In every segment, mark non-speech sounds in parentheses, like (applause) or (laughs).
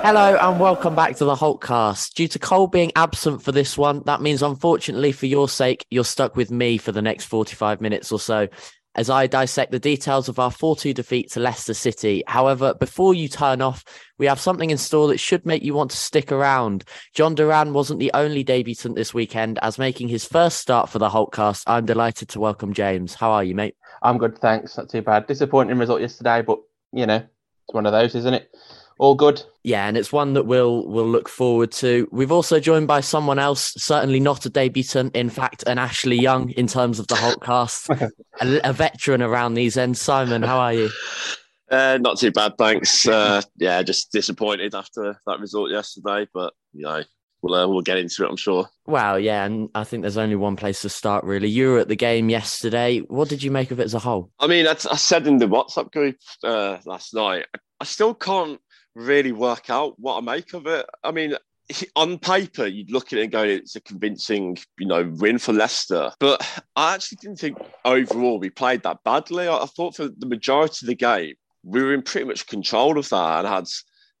Hello and welcome back to the Holtcast. Due to Cole being absent for this one, that means unfortunately for your sake, you're stuck with me for the next 45 minutes or so as I dissect the details of our 4 2 defeat to Leicester City. However, before you turn off, we have something in store that should make you want to stick around. John Duran wasn't the only debutant this weekend, as making his first start for the Holtcast, I'm delighted to welcome James. How are you, mate? I'm good, thanks. Not too bad. Disappointing result yesterday, but you know, it's one of those, isn't it? All good. Yeah, and it's one that we'll we'll look forward to. We've also joined by someone else, certainly not a debutant, in fact, an Ashley Young in terms of the Holtcast, (laughs) a, a, veteran around these ends. Simon, how are you? Uh, not too bad, thanks. Uh, yeah, just disappointed after that result yesterday, but you know. We'll, uh, we'll get into it, I'm sure. Wow, yeah, and I think there's only one place to start, really. You were at the game yesterday. What did you make of it as a whole? I mean, I, I said in the WhatsApp group uh, last night, I still can't really work out what I make of it. I mean, on paper, you'd look at it and go, it's a convincing, you know, win for Leicester. But I actually didn't think overall we played that badly. I, thought for the majority of the game, we were in pretty much control of that and had,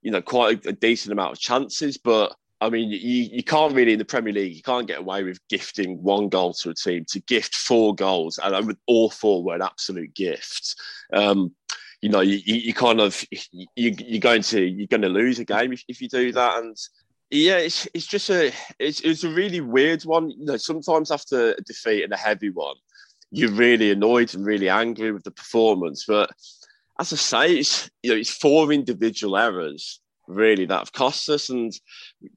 you know, quite a, a decent amount of chances. But I mean, you, you can't really in the Premier League, you can't get away with gifting one goal to a team. To gift four goals, and all four were an absolute gift. Um, you know, you, you kind of you, you're going to you're going to lose a game if, if you do that. And yeah, it's it's just a it's it's a really weird one. You know, sometimes after a defeat and a heavy one, you're really annoyed and really angry with the performance. But as I say, it's you know it's four individual errors really that have cost us. And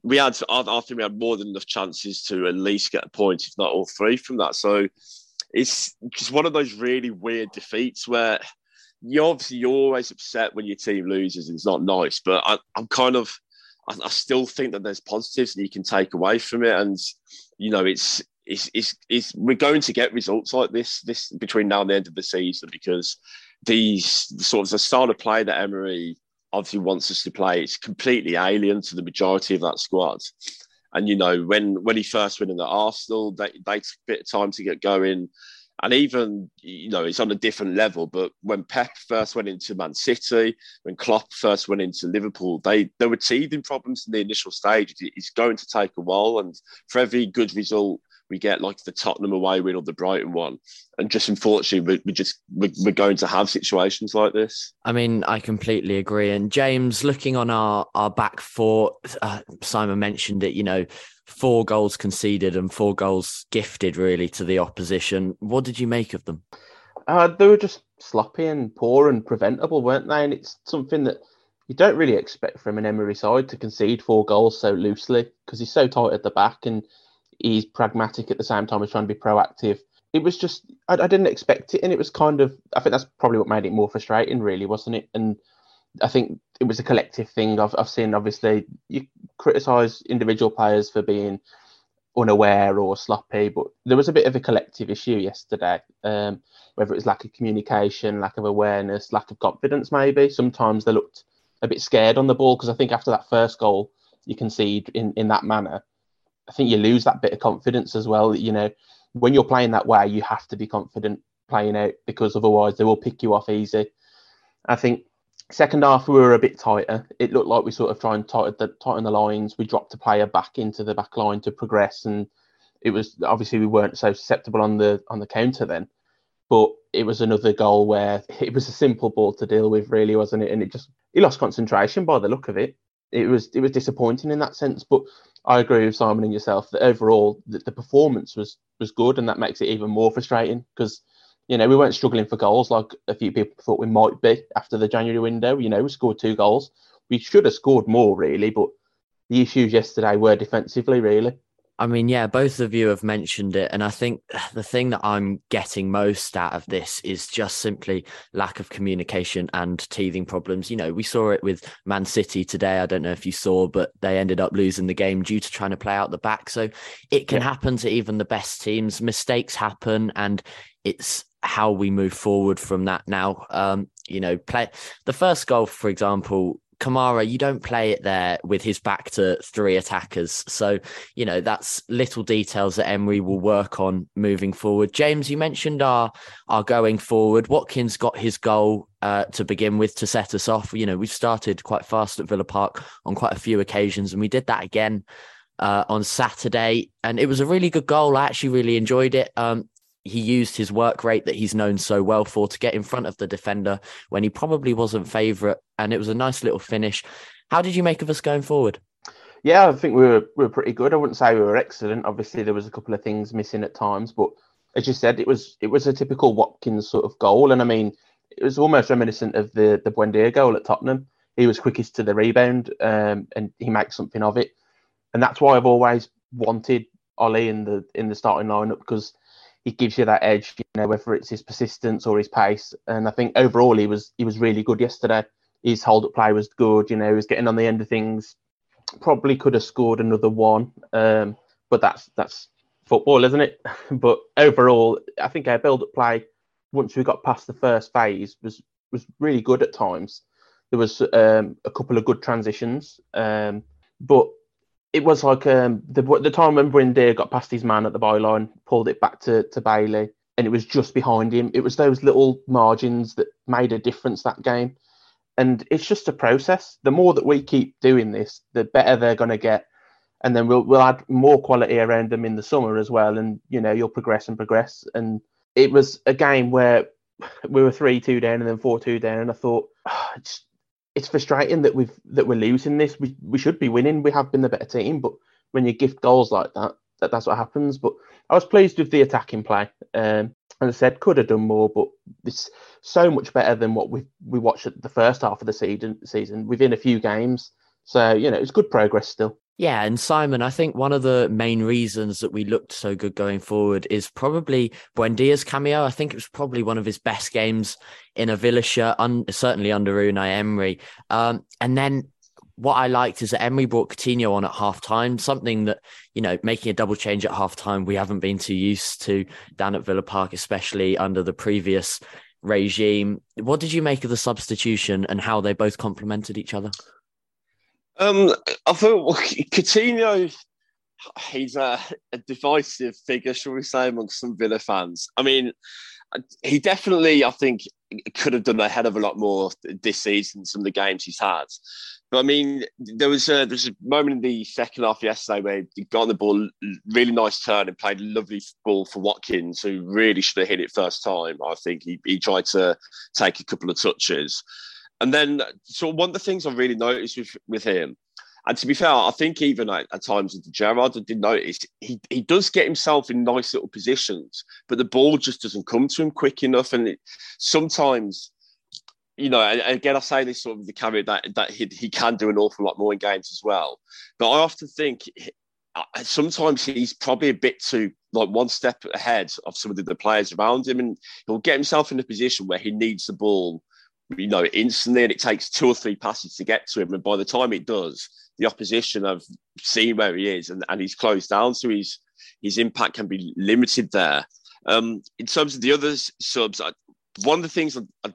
we had, I, think we had more than enough chances to at least get a point, if not all three from that. So it's just one of those really weird defeats where you obviously you're always upset when your team loses. It's not nice, but I, am kind of I, I, still think that there's positives that you can take away from it, and you know it's. It's, it's, it's, we're going to get results like this this between now and the end of the season because these the sort of the style of play that Emery obviously wants us to play it's completely alien to the majority of that squad. And you know when when he first went in at Arsenal, they they took a bit of time to get going and even you know it's on a different level. But when Pep first went into Man City, when Klopp first went into Liverpool, they there were teething problems in the initial stage. It's going to take a while, and for every good result we get like the Tottenham away win or the Brighton one. And just unfortunately, we, we just we're, we're, going to have situations like this. I mean, I completely agree. And James, looking on our our back four, uh, Simon mentioned it. You know, four goals conceded and four goals gifted really to the opposition. What did you make of them? Uh, they were just sloppy and poor and preventable, weren't they? And it's something that you don't really expect from an Emery side to concede four goals so loosely because he's so tight at the back and he's pragmatic at the same time as trying to be proactive. It was just I, I didn't expect it, and it was kind of I think that's probably what made it more frustrating, really, wasn't it? And I think it was a collective thing. I've, I've seen obviously you criticise individual players for being unaware or sloppy, but there was a bit of a collective issue yesterday. Um, whether it was lack of communication, lack of awareness, lack of confidence, maybe. Sometimes they looked a bit scared on the ball because I think after that first goal you concede in, in that manner, I think you lose that bit of confidence as well. You know, when you're playing that way, you have to be confident playing out because otherwise they will pick you off easy. I think Second half, we were a bit tighter. It looked like we sort of tried and tighten the, tighten the lines. We dropped a player back into the back line to progress, and it was obviously we weren't so susceptible on the on the counter then. But it was another goal where (laughs) it was a simple ball to deal with, really, wasn't it? And it just he lost concentration by the look of it. It was it was disappointing in that sense. But I agree with Simon and yourself that overall the, the performance was was good, and that makes it even more frustrating because you know, we weren't struggling for goals like a few people thought we might be after the January window. You know, we scored two goals. We should have scored more, really, but the issues yesterday were defensively, really. I mean, yeah, both of you have mentioned it. And I think (sighs) the thing that I'm getting most out of this is just simply lack of communication and teething problems. You know, we saw it with Man City today. I don't know if you saw, but they ended up losing the game due to trying to play out the back. So it can yeah. happen to even the best teams. Mistakes happen. And it's how we move forward from that now. Um, you know, play the first goal, for example, Kamara, you don't play it there with his back to three attackers. So, you know, that's little details that Emery will work on moving forward. James, you mentioned our our going forward. Watkins got his goal uh, to begin with to set us off. You know, we've started quite fast at Villa Park on quite a few occasions, and we did that again uh, on Saturday, and it was a really good goal. I actually really enjoyed it. Um, he used his work rate that he's known so well for to get in front of the defender when he probably wasn't favourite, and it was a nice little finish. How did you make of us going forward? Yeah, I think we were we were pretty good. I wouldn't say we were excellent. Obviously, there was a couple of things missing at times, but as you said, it was it was a typical Watkins sort of goal, and I mean, it was almost reminiscent of the the Buendia goal at Tottenham. He was quickest to the rebound, um, and he makes something of it, and that's why I've always wanted Ollie in the in the starting lineup because he gives you that edge, you know, whether it's his persistence or his pace. And I think overall he was he was really good yesterday. His hold up play was good, you know, he was getting on the end of things. Probably could have scored another one. Um, but that's that's football, isn't it? (laughs) but overall, I think our build up play, once we got past the first phase, was was really good at times. There was um, a couple of good transitions, um, but it was like um, the the time when Buendia got past his man at the byline, pulled it back to, to Bailey, and it was just behind him. It was those little margins that made a difference that game. And it's just a process. The more that we keep doing this, the better they're going to get. And then we'll we'll add more quality around them in the summer as well. And you know you'll progress and progress. And it was a game where we were three two down and then four two down, and I thought oh, it's it's frustrating that we've that we're losing this. We we should be winning. We have been the better team, but when you gift goals like that, that that's what happens. But I was pleased with the attacking play. Um, as I said, could have done more, but it's so much better than what we we watched at the first half of the season. Season within a few games, so you know it's good progress still. Yeah, and Simon, I think one of the main reasons that we looked so good going forward is probably Buendia's cameo. I think it was probably one of his best games in a Villa shirt, un- certainly under Unai Emery. Um, and then what I liked is that Emery brought Coutinho on at half time, something that, you know, making a double change at half time, we haven't been too used to down at Villa Park, especially under the previous regime. What did you make of the substitution and how they both complemented each other? Um, I thought well, Coutinho, he's a, a, divisive figure, shall we say, amongst some Villa fans. I mean, he definitely, I think, could have done a hell of a lot more this season. Some of the games he's had, but I mean, there was a, there was a moment in the second half yesterday where he got on the ball, really nice turn, and played lovely ball for Watkins, who really should have hit it first time. I think he, he tried to take a couple of touches. And then, so one of the things I really noticed with, with him, and to be fair, I think even at, at times with Gerrard, I did notice he, he does get himself in nice little positions, but the ball just doesn't come to him quick enough. And it, sometimes, you know, again, I say this sort of the caveat that, that he, he can do an awful lot more in games as well. But I often think sometimes he's probably a bit too like one step ahead of some of the players around him, and he'll get himself in a position where he needs the ball you know, instantly, and it takes two or three passes to get to him. And by the time it does, the opposition have seen where he is, and, and he's closed down, so his his impact can be limited there. Um, in terms of the other subs, I, one of the things I, I,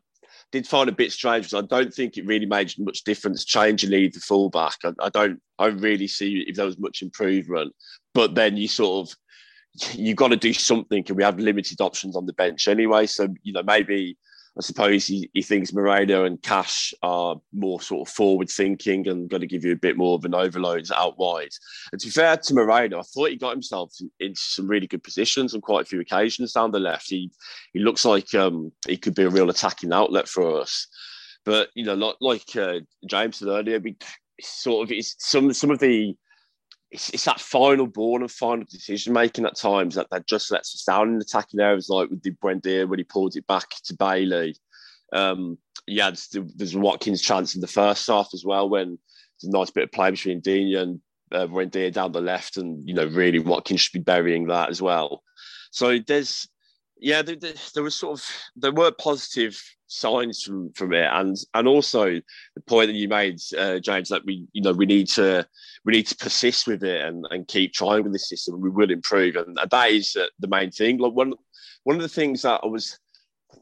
did find a bit strange was I don't think it really made much difference changing either fullback. I, I don't, I really see if there was much improvement. But then you sort of you've got to do something, and we have limited options on the bench anyway. So you know maybe I suppose he, he thinks Moreno and Cash are more sort of forward thinking and going to give you a bit more of an overload out wide. And to be fair to Moreno, I thought he got himself into some really good positions on quite a few occasions down the left. He he looks like um, he could be a real attacking outlet for us. But you know, like, like uh, James said earlier, we sort of it's some some of the it's, it's that final ball and final decision making at times that, that just lets us down in attacking areas, like with the Buendia when he pulled it back to Bailey. Um, yeah, there's, there's Watkins' chance in the first half as well when there's a nice bit of play between Digne and uh, Buendia down the left, and you know really Watkins should be burying that as well. So there's yeah, there, there, there was sort of there were positive signs from from it, and and also the point that you made, uh, James, that we you know we need to we need to persist with it and, and keep trying with the system, and we will improve, and that is uh, the main thing. Like one one of the things that I was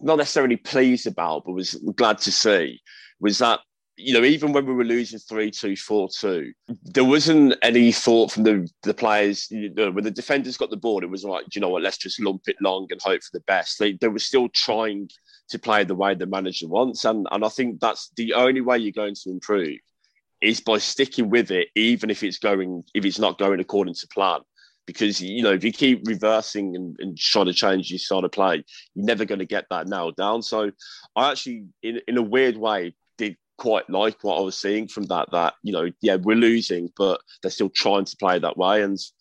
not necessarily pleased about, but was glad to see was that you know, even when we were losing 3 2, 4 2, there wasn't any thought from the, the players. You know, when the defenders got the ball, it was like, you know what, let's just lump it long and hope for the best. They, they were still trying to play the way the manager wants. And, and I think that's the only way you're going to improve is by sticking with it, even if it's going, if it's not going according to plan. Because, you know, if you keep reversing and, and trying to change your style of play, you're never going to get that nailed down. So I actually, in, in a weird way, quite like what I was seeing from that. That you know, yeah, we're losing, but they're still trying to play that way. And so,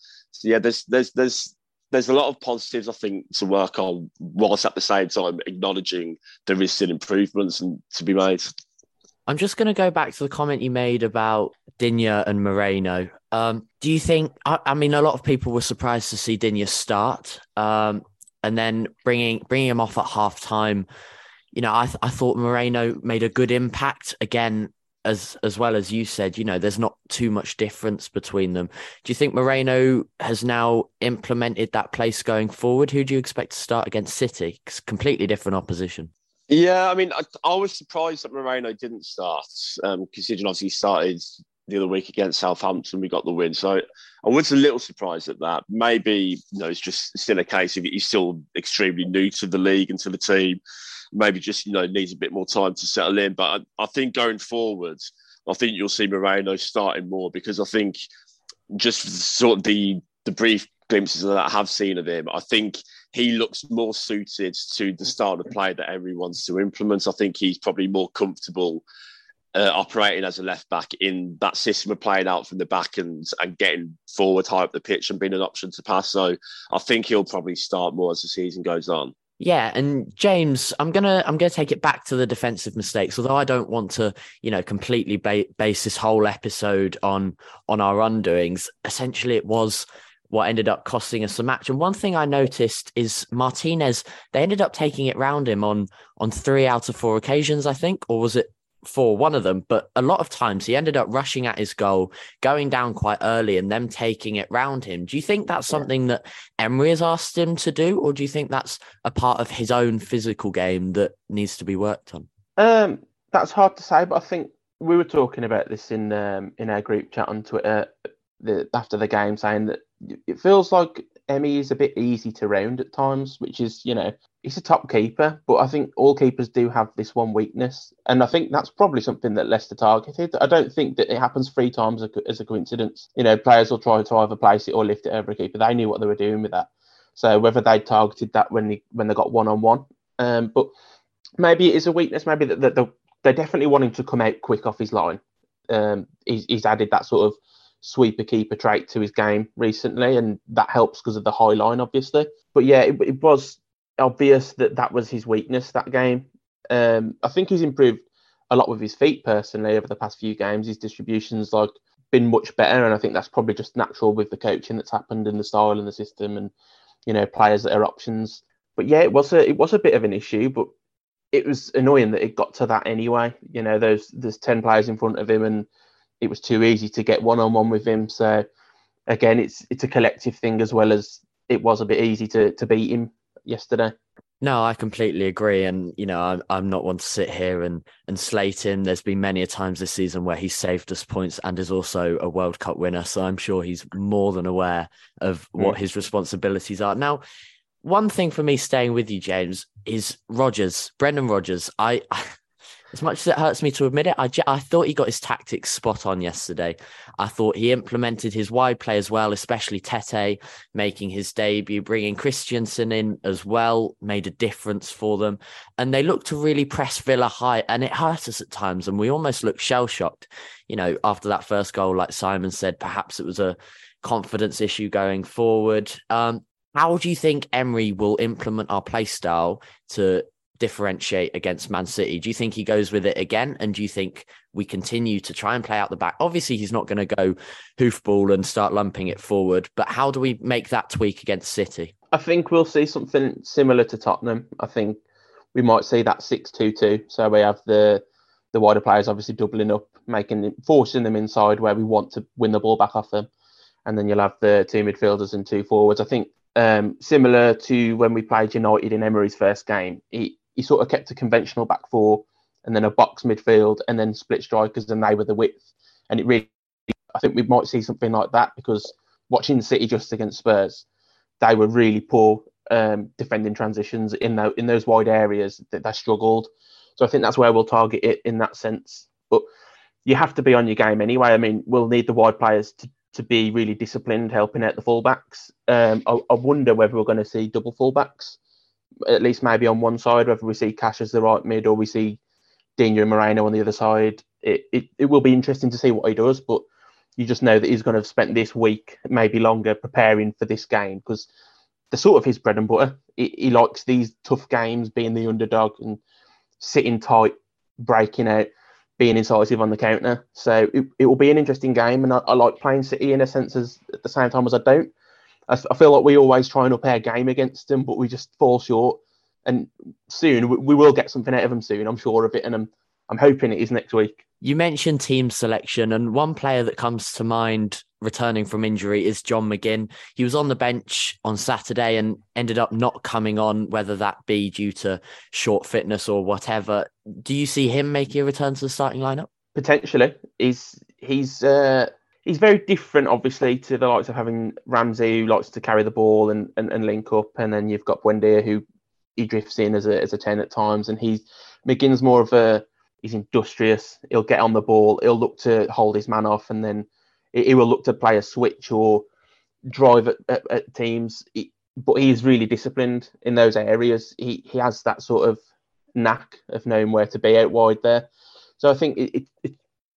yeah, there's there's there's there's a lot of positives I think to work on, whilst at the same time acknowledging there is still improvements and to be made. I'm just going to go back to the comment you made about Digne and Moreno. Um, do you think? I, I, mean, a lot of people were surprised to see Digne start, um, and then bringing bringing him off at half time you know, I, th- I thought Moreno made a good impact again, as as well as you said. You know, there's not too much difference between them. Do you think Moreno has now implemented that place going forward? Who do you expect to start against City? Completely different opposition. Yeah, I mean, I, I was surprised that Moreno didn't start, um, considering obviously he started the other week against Southampton. We got the win, so I was a little surprised at that. Maybe you know it's just still a case of he's still extremely new to the league and to the team maybe just you know needs a bit more time to settle in. But I, I think going forwards, I think you'll see Moreno starting more because I think just sort of the the brief glimpses that I have seen of him, I think he looks more suited to the style of play that Emery wants to implement. I think he's probably more comfortable uh, operating as a left back in that system of playing out from the back and, and getting forward high up the pitch and being an option to pass. So I think he'll probably start more as the season goes on. Yeah, and James, I'm gonna I'm gonna take it back to the defensive mistakes. Although I don't want to, you know, completely ba- base this whole episode on on our undoings. Essentially, it was what ended up costing us the match. And one thing I noticed is Martinez. They ended up taking it round him on on three out of four occasions, I think, or was it for one of them, but a lot of times he ended up rushing at his goal, going down quite early, and them taking it round him. Do you think that's something that Emery has asked him to do, or do you think that's a part of his own physical game that needs to be worked on? Um, that's hard to say, but I think we were talking about this in um, in our group chat on Twitter the, after the game, saying that it feels like Emi is a bit easy to round at times, which is, you know, he's a top keeper, but I think all keepers do have this one weakness. And I think that's probably something that Leicester targeted. I don't think that it happens three times as a coincidence. You know, players will try to either place it or lift it over a keeper. They knew what they were doing with that. So whether they targeted that when they, when they got one on one, but maybe it is a weakness. Maybe that, that they're definitely wanting to come out quick off his line. Um, he's, he's added that sort of sweeper keeper trait to his game recently, and that helps because of the high line, obviously. But yeah, it, it, was obvious that that was his weakness that game. Um, I think he's improved a lot with his feet personally over the past few games. His distribution's like been much better, and I think that's probably just natural with the coaching that's happened and the style and the system, and you know players that are options. But yeah, it was a it was a bit of an issue, but it was annoying that it got to that anyway. You know, there's there's ten players in front of him, and it was too easy to get one on one with him. So again, it's it's a collective thing as well as it was a bit easy to to beat him yesterday. No, I completely agree, and you know, I'm I'm not one to sit here and and slate him. There's been many a times this season where he's saved us points and is also a World Cup winner, so I'm sure he's more than aware of what mm. his responsibilities are. Now, one thing for me staying with you, James, is Rodgers, Brendan Rodgers. I, I as much as it hurts me to admit it, I, I thought he got his tactics spot on yesterday. I thought he implemented his wide play as well, especially Tete making his debut, bringing Kristiansen in as well, made a difference for them. And they looked to really press Villa high, and it hurt us at times. And we almost looked shell shocked, you know, after that first goal, like Simon said, perhaps it was a confidence issue going forward. Um, how do you think Emery will implement our play style to differentiate against Man City? Do you think he goes with it again? And do you think we continue to try and play out the back? Obviously, he's not going to go hoofball and start lumping it forward, but how do we make that tweak against City? I think we'll see something similar to Tottenham. I think we might see that 6 2 2. So we have the the wider players obviously doubling up, making forcing them inside where we want to win the ball back off them. And then you'll have the two midfielders and two forwards. I think um, similar to when we played United in Emery's first game, he, he sort of kept a conventional back four and then a box midfield and then split strikers and they were the width. And it really, I think we might see something like that because watching City just against Spurs, they were really poor um, defending transitions in, the, in those wide areas that they struggled. So I think that's where we'll target it in that sense. But you have to be on your game anyway. I mean, we'll need the wide players to, to be really disciplined, helping out the fullbacks. Um, I, I, wonder whether we're going to see double fullbacks, at least maybe on one side, whether we see Cash as the right mid or we see Digne and Moreno on the other side. It, it, it will be interesting to see what he does, but you just know that he's going to have spent this week, maybe longer, preparing for this game because the sort of his bread and butter. He, he likes these tough games, being the underdog and sitting tight, breaking out, being incisive on the counter. So it, it will be an interesting game, and I, I, like playing City in a sense as at the same time as I don't. I, I, feel like we always try and up our game against them, but we just fall short. And soon we, we will get something out of them soon, I'm sure of it, and I'm I'm hoping it is next week. You mentioned team selection, and one player that comes to mind returning from injury is John McGinn. He was on the bench on Saturday and ended up not coming on, whether that be due to short fitness or whatever. Do you see him making a return to the starting lineup? Potentially. He's he's uh, he's very different, obviously, to the likes of having Ramsey, who likes to carry the ball and, and, and link up, and then you've got Buendia, who he drifts in as a as a ten at times, and he's McGinn's more of a he's industrious. He'll get on the ball. He'll look to hold his man off, and then he will look to play a switch or drive at, at, at teams. He, but he's really disciplined in those areas. He he has that sort of knack of knowing where to be out wide there. So I think it, it,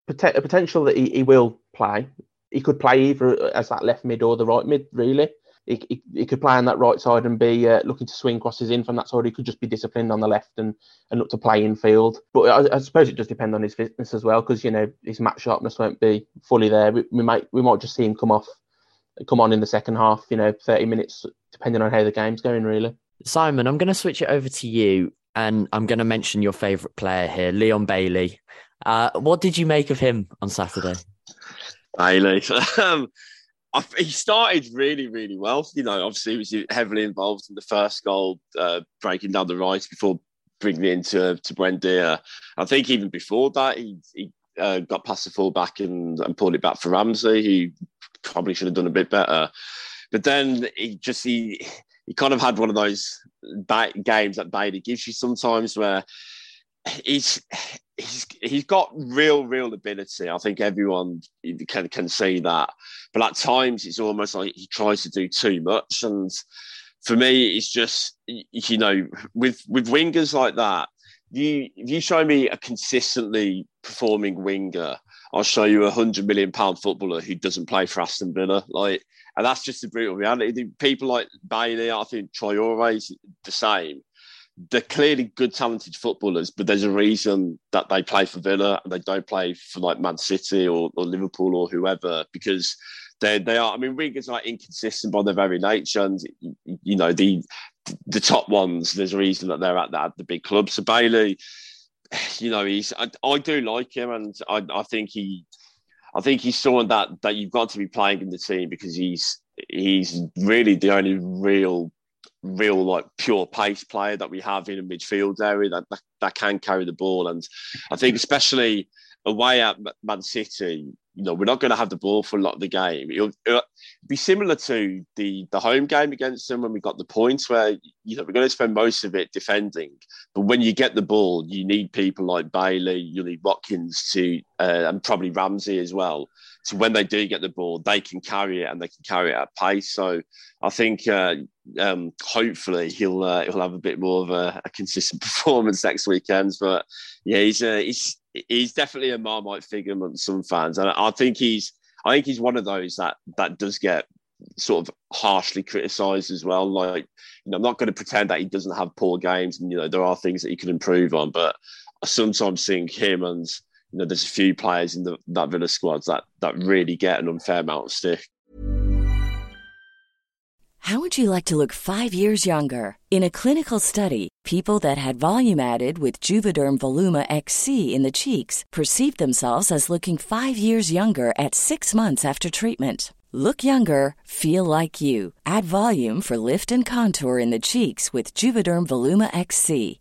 a potential that he, he will play. He could play either as that left mid or the right mid, really he, he, he, could play on that right side and be uh, looking to swing crosses in from that side. He could just be disciplined on the left and, and look to play in field. But I, I suppose it does depend on his fitness as well, because you know his match sharpness won't be fully there. We, we, might we might just see him come off, come on in the second half. You know, thirty minutes, depending on how the game's going. Really, Simon, I'm going to switch it over to you, and I'm going to mention your favourite player here, Leon Bailey. Uh, what did you make of him on Saturday? Bailey. (laughs) Um, he started really, really well. You know, obviously he was heavily involved in the first goal, uh, breaking down the right before bringing it into to Buendia. I think even before that, he, he uh, got past the fullback and, and pulled it back for Ramsey, who probably should have done a bit better. But then he just he he kind of had one of those games that Bailey gives you sometimes where he's he's he's got real real ability. I think everyone can can see that. But at times it's almost like he tries to do too much. And for me, it's just you know with with wingers like that. You if you show me a consistently performing winger, I'll show you a hundred million pound footballer who doesn't play for Aston Villa. Like, and that's just the brutal reality. People like Bailey, I think Traore is the same they're clearly good, talented footballers, but there's a reason that they play for Villa and they don't play for like Man City or, or Liverpool or whoever because they they are. I mean, wingers are inconsistent by their very nature, and you know the the top ones. There's a reason that they're at, the, at the big clubs. So Bailey, you know, he's I, I do like him, and I, I think he. I think he's someone that, that you've got to be playing in the team because he's he's really the only real real like pure pace player that we have in a midfield area that, that, that can carry the ball. And I think especially away at Man City, you know, we're not going to have the ball for a lot of the game. It'll, it'll, be similar to the the home game against them when we got the points, where you know we're going to spend most of it defending. But when you get the ball, you need people like Bailey, you need Watkins to, uh, and probably Ramsey as well. So when they do get the ball, they can carry it and they can carry it at pace. So I think uh, um, hopefully he'll uh, he'll have a bit more of a, a consistent (laughs) performance next weekend. But yeah, he's uh, he's he's definitely a marmite figure among some fans, and I think he's I think he's one of those that that does get sort of harshly criticised as well. Like, you know, I'm not going to pretend that he doesn't have poor games, and you know, there are things that he can improve on. But I sometimes think him and you know, there's a few players in the, that Villa squad that that really get an unfair amount of stick. How would you like to look five years younger? In a clinical study, people that had volume added with Juvederm Voluma XC in the cheeks perceived themselves as looking five years younger at six months after treatment. Look younger, feel like you. Add volume for lift and contour in the cheeks with Juvederm Voluma XC.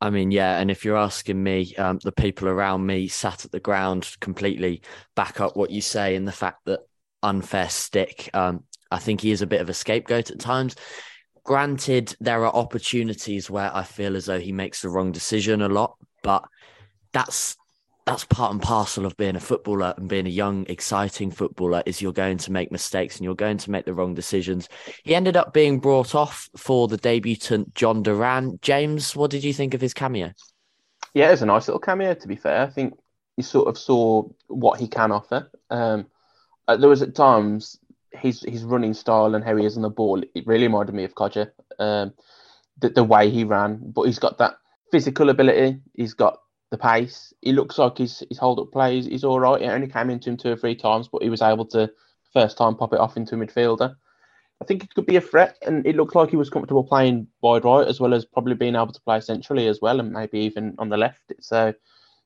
I mean, yeah, and if you're asking me, um, the people around me sat at the ground completely back up what you say in the fact that unfair stick. Um, I think he is a bit of a scapegoat at times. Granted, there are opportunities where I feel as though he makes the wrong decision a lot, but that's that's part and parcel of being a footballer and being a young, exciting footballer is you're going to make mistakes and you're going to make the wrong decisions. He ended up being brought off for the debutant John Duran. James, what did you think of his cameo? Yeah, it was a nice little cameo. To be fair, I think you sort of saw what he can offer. Um, uh, there was at times his his running style and how he is on the ball. It really reminded me of Kodjia. Um, the, the way he ran, but he's got that physical ability. He's got the pace. He looks like his his hold up play is, all right. It only came into him two or three times, but he was able to first time pop it off into a midfielder. I think it could be a threat, and it looked like he was comfortable playing wide right as well as probably being able to play centrally as well, and maybe even on the left. So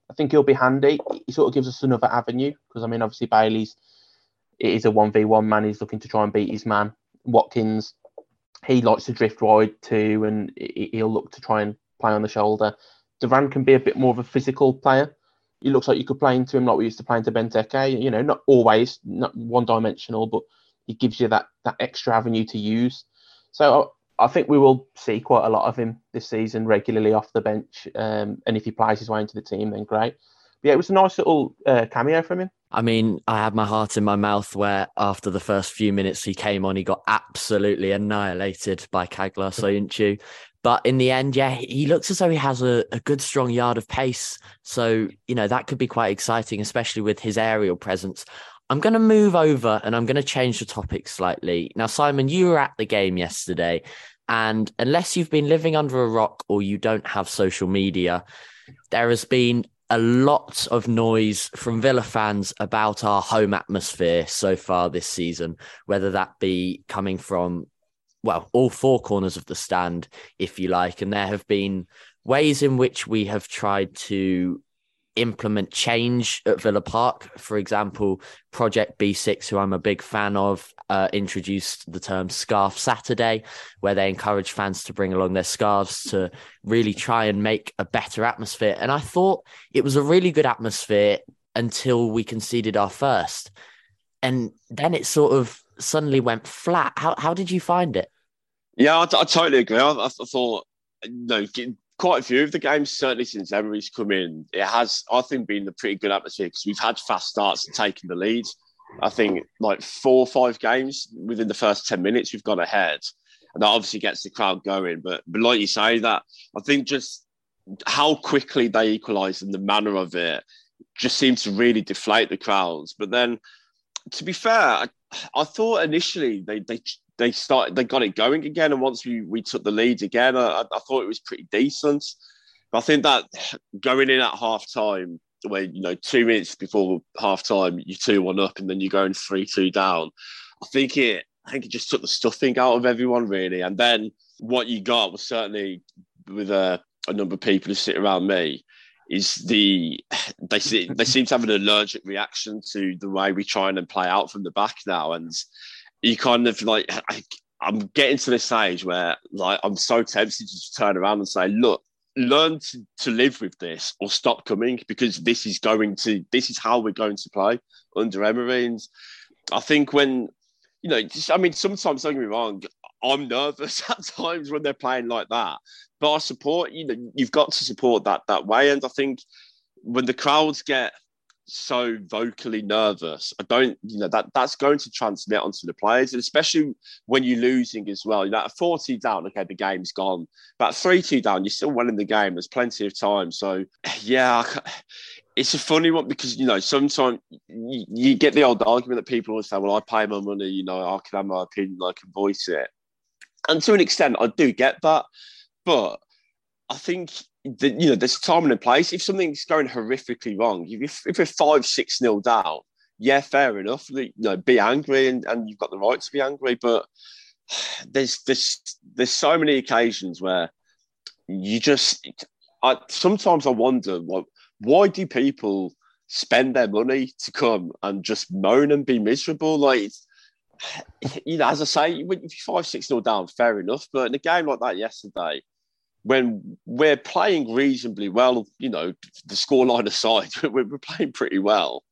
I think he'll be handy. He sort of gives us another avenue because I mean, obviously Bailey's it is a one v one man. He's looking to try and beat his man. Watkins, he likes to drift wide too, and he'll look to try and play on the shoulder. Duran can be a bit more of a physical player. He looks like you could play into him like we used to play into Benteke. You know, not always, not one dimensional, but he gives you that that extra avenue to use. So I, I think we will see quite a lot of him this season regularly off the bench. Um, and if he plays his way into the team, then great. But yeah, it was a nice little uh, cameo from him. I mean, I had my heart in my mouth where after the first few minutes he came on, he got absolutely annihilated by Caglar Soyuncu. But in the end, yeah, he looks as though he has a, a good, strong yard of pace. So, you know, that could be quite exciting, especially with his aerial presence. I'm going to move over and I'm going to change the topic slightly. Now, Simon, you were at the game yesterday. And unless you've been living under a rock or you don't have social media, there has been a lot of noise from Villa fans about our home atmosphere so far this season, whether that be coming from well, all four corners of the stand, if you like. And there have been ways in which we have tried to implement change at Villa Park. For example, Project B6, who I'm a big fan of, uh, introduced the term Scarf Saturday, where they encourage fans to bring along their scarves to really try and make a better atmosphere. And I thought it was a really good atmosphere until we conceded our first. And then it sort of suddenly went flat. How, how did you find it? Yeah, I, I totally agree. I, I thought, know, quite a few of the games, certainly since Emery's come in, it has, I think, been a pretty good atmosphere because we've had fast starts and taken the lead. I think like four or five games within the first 10 minutes, we've gone ahead. And that obviously gets the crowd going. But, but like you say, that I think just how quickly they equalised and the manner of it just seemed to really deflate the crowds. But then, to be fair, I, I thought initially they, they they started they got it going again, and once we we took the lead again, I, I thought it was pretty decent. But I think that going in at half time, where you know two minutes before half time, you two one up, and then you're going three two down. I think it I think it just took the stuffing out of everyone really, and then what you got was certainly with a, a number of people who sit around me is the they see, they seem to have an allergic reaction to the way we try and play out from the back now, and you kind of like I, I'm getting to this stage where like I'm so tempted to turn around and say, look, learn to, to live with this or stop coming because this is going to this is how we're going to play under Emery. I think when you know, just, I mean, sometimes don't get me wrong, I'm nervous (laughs) at times when they're playing like that. But I support, you know, you've got to support that that way. And I think when the crowds get so vocally nervous. I don't, you know, that that's going to transmit onto the players, and especially when you're losing as well. You know, at 40 down, okay, the game's gone. But 3 2 down, you're still winning the game. There's plenty of time. So, yeah, it's a funny one because, you know, sometimes you, you get the old argument that people always say, well, I pay my money, you know, I can have my opinion, I can voice it. And to an extent, I do get that. But I think the, you know, there's time and a place. If something's going horrifically wrong, if, if you're five, six nil down, yeah, fair enough. You know, be angry and, and you've got the right to be angry. But (sighs) there's there's there's so many occasions where you just I sometimes I wonder what why do people spend their money to come and just moan and be miserable? Like (sighs) you know, as I say, if you're five, six nil down, fair enough. But in a game like that yesterday, when we're playing reasonably well, you know, the scoreline aside, (laughs) we're, we're playing pretty well.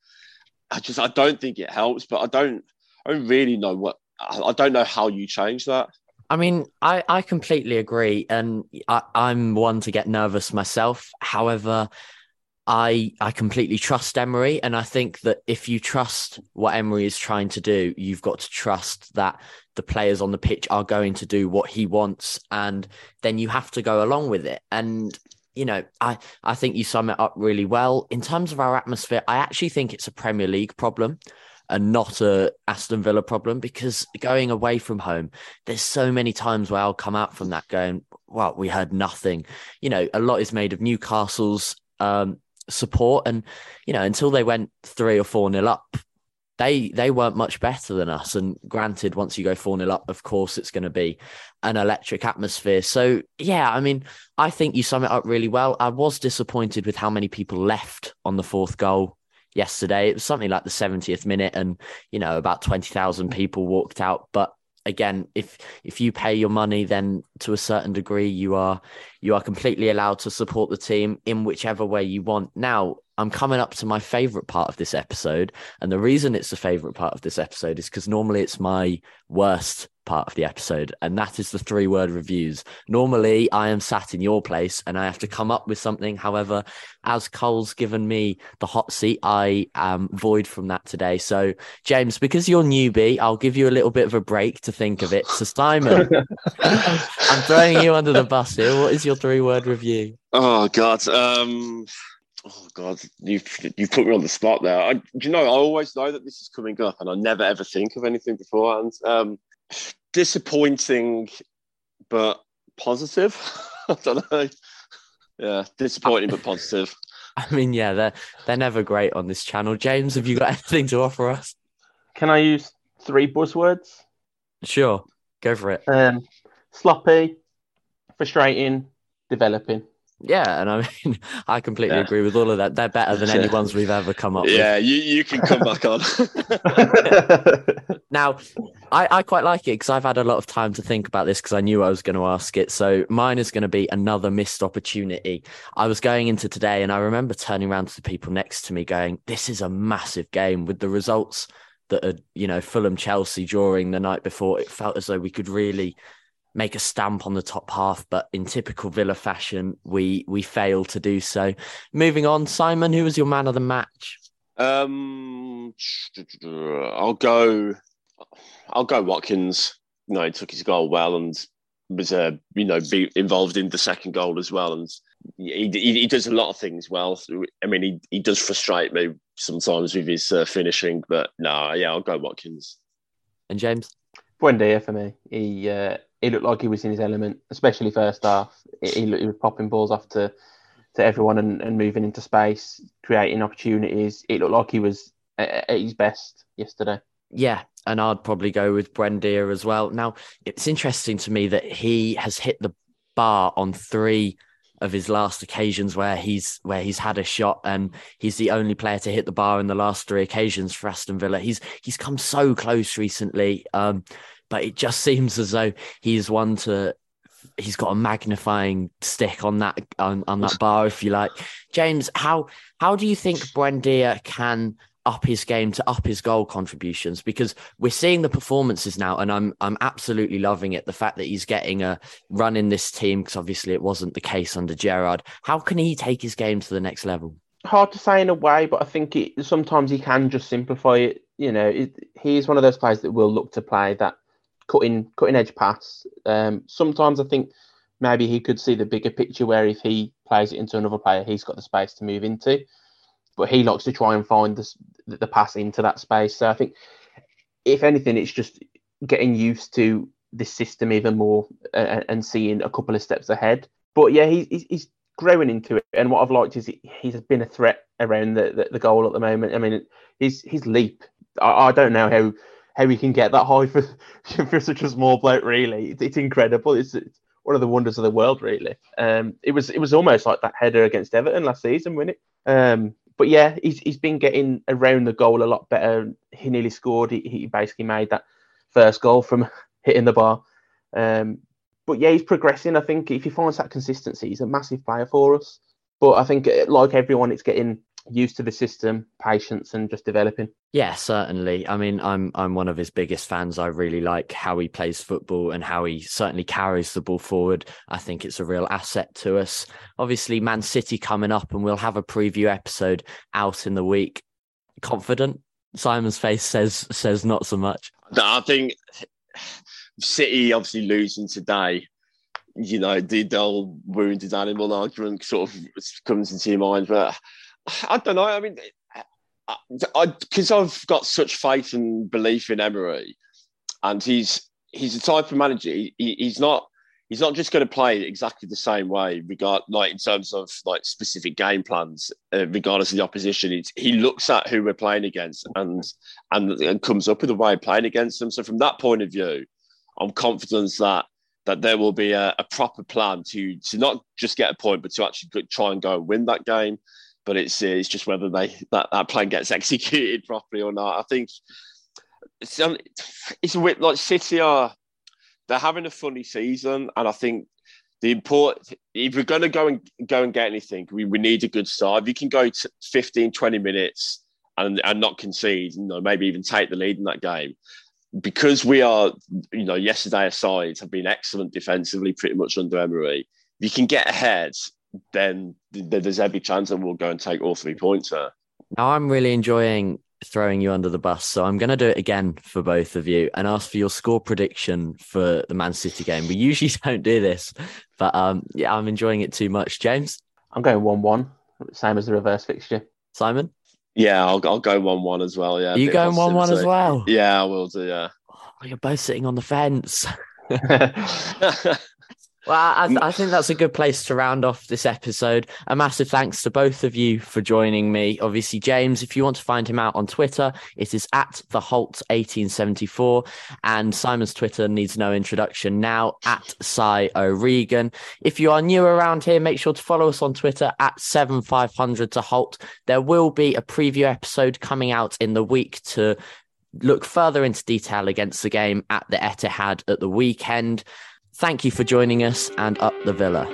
I just I don't think it helps, but I don't I don't really know what I don't know how you change that. I mean, I, I completely agree, and I, I'm one to get nervous myself. However, I I completely trust Emery, and I think that if you trust what Emery is trying to do, you've got to trust that the players on the pitch are going to do what he wants, and then you have to go along with it. And you know, I I think you sum it up really well in terms of our atmosphere. I actually think it's a Premier League problem and not a Aston Villa problem because going away from home, there's so many times where I'll come out from that going, well, we heard nothing. You know, a lot is made of Newcastle's um, support. And, you know, until they went three or four nil up, they they weren't much better than us. And granted, once you go 4 nil up, of course it's going to be an electric atmosphere. So yeah, I mean, I think you sum it up really well. I was disappointed with how many people left on the fourth goal yesterday. It was something like the 70th minute, and you know, about 20,000 people walked out. But again, if if you pay your money, then to a certain degree, you are you are completely allowed to support the team in whichever way you want. Now, I'm coming up to my favorite part of this episode, and the reason it's the favorite part of this episode is because normally it's my worst part of the episode, and that is the three word reviews. Normally, I am sat in your place and I have to come up with something. However, as Cole's given me the hot seat, I am void from that today. So, James, because you're newbie, I'll give you a little bit of a break to think of it. So, Simon, (laughs) I'm throwing you under the bus here. What is your three word review? Oh, God. Um, Oh God, you've you've put me on the spot there. I, you know, I always know that this is coming up, and I never ever think of anything beforehand. Um, disappointing, but positive. (laughs) I don't know. Yeah, disappointing but positive. (laughs) I mean, yeah, they're they're never great on this channel. James, have you got (laughs) anything to offer us? Can I use three buzzwords? Sure, go for it. Um, sloppy, frustrating, developing. Yeah, and I (laughs) mean, I completely yeah. agree with all of that. They're better than any ones we've ever come up yeah, with. Yeah, you, you can come back on. (laughs) now, I, I quite like it because I've had a lot of time to think about this because I knew I was going to ask it. So mine is going to be another missed opportunity. I was going into today and I remember turning around to the people next to me going, This is a massive game with the results that are, you know, Fulham Chelsea during the night before. It felt as though we could really make a stamp on the top half, but in typical Villa fashion, we we failed to do so. Moving on, Simon, who was your man of the match? Um, I'll go. I'll go Watkins. You know, he took his goal well and was uh, you know be involved in the second goal as well, and he, he, he does a lot of things well. I mean, he, he does frustrate me sometimes with his uh, finishing, but no, yeah, I'll go Watkins. And James. Buendia for me. He uh, he looked like he was in his element, especially first half. He, he, was popping balls off to, to everyone and, and moving into space, creating opportunities. It looked like he was at, his best yesterday. Yeah, and I'd probably go with Buendia as well. Now, it's interesting to me that he has hit the bar on three of his last occasions where he's where he's had a shot and he's the only player to hit the bar in the last three occasions for Aston Villa. He's he's come so close recently. Um, but it just seems as though he's one to he's got a magnifying stick on that on, on that bar, if you like. James, how how do you think Buendia can up his game to up his goal contributions? Because we're seeing the performances now and I'm I'm absolutely loving it the fact that he's getting a run in this team because obviously it wasn't the case under Gerrard. How can he take his game to the next level? Hard to say in a way but I think it, sometimes he can just simplify it. You know it, he's one of those players that will look to play that cutting cutting edge pass um, sometimes I think maybe he could see the bigger picture where if he plays it into another player he's got the space to move into but he likes to try and find the, the pass into that space. So I think, if anything, it's just getting used to this system even more and seeing a couple of steps ahead. But yeah, he's, he's growing into it. And what I've liked is he's been a threat around the, the, the goal at the moment. I mean, his his leap, I, I, don't know how how he can get that high for (laughs) for such a small bloke. Really, it's, it's incredible. It's, it's, one of the wonders of the world. Really, um, it was it was almost like that header against Everton last season, wasn't it? Um, but yeah, he's he's been getting around the goal a lot better. He nearly scored. He, he basically made that first goal from (laughs) hitting the bar. Um, but yeah, he's progressing. I think if he finds that consistency, he's a massive player for us. But I think, like everyone, it's getting used to the system, patience, and just developing. Yeah, certainly. I mean, I'm I'm one of his biggest fans. I really like how he plays football and how he certainly carries the ball forward. I think it's a real asset to us. Obviously, Man City coming up, and we'll have a preview episode out in the week. Confident. Simon's face says says not so much. I think City obviously losing today you know, the, the old wounded animal argument sort of comes into your mind. But I don't know. I mean, because I've got such faith and belief in Emery, and he's he's the type of manager. He, he's not he's not just going to play exactly the same way, regard like in terms of like specific game plans, uh, regardless of the opposition. He looks at who we're playing against and, and and comes up with a way of playing against them. So from that point of view, I'm confident that that there will be a, a proper plan to to not just get a point, but to actually try and go win that game but it's uh, it's just whether they that, that plan gets (laughs) executed properly or not. I think it's it's a bit like City are they're having a funny season, and I think the important if we're going to go and go and get anything, we, we need a good start. If you can go to 15, 20 minutes and and not concede, you know, maybe even take the lead in that game. Because we are, you know, yesterday aside, have been excellent defensively, pretty much under Emery. If you can get ahead then there's every chance that we'll go and take all three points there. Now I'm really enjoying throwing you under the bus, so I'm going to do it again for both of you and ask for your score prediction for the Man City game. We usually (laughs) don't do this, but um, yeah, I'm enjoying it too much. James, I'm going one-one, same as the reverse fixture. Simon, yeah, I'll I'll go one-one as well. Yeah, you going one-one as well? Yeah, I will do. Yeah. Oh, you're both sitting on the fence. (laughs) (laughs) Well, I, mm. I, think that's a good place to round off this episode. A massive thanks to both of you for joining me. Obviously, James, if you want to find him out on Twitter, it is at the Holte 1874. And Simon's Twitter needs no introduction now at Cy O'Regan. If you are new around here, make sure to follow us on Twitter at 7500 to Holte. There will be a preview episode coming out in the week to look further into detail against the game at the Etihad at the weekend. Thank you for joining us and up the villa.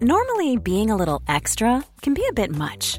Normally, being a little extra can be a bit much,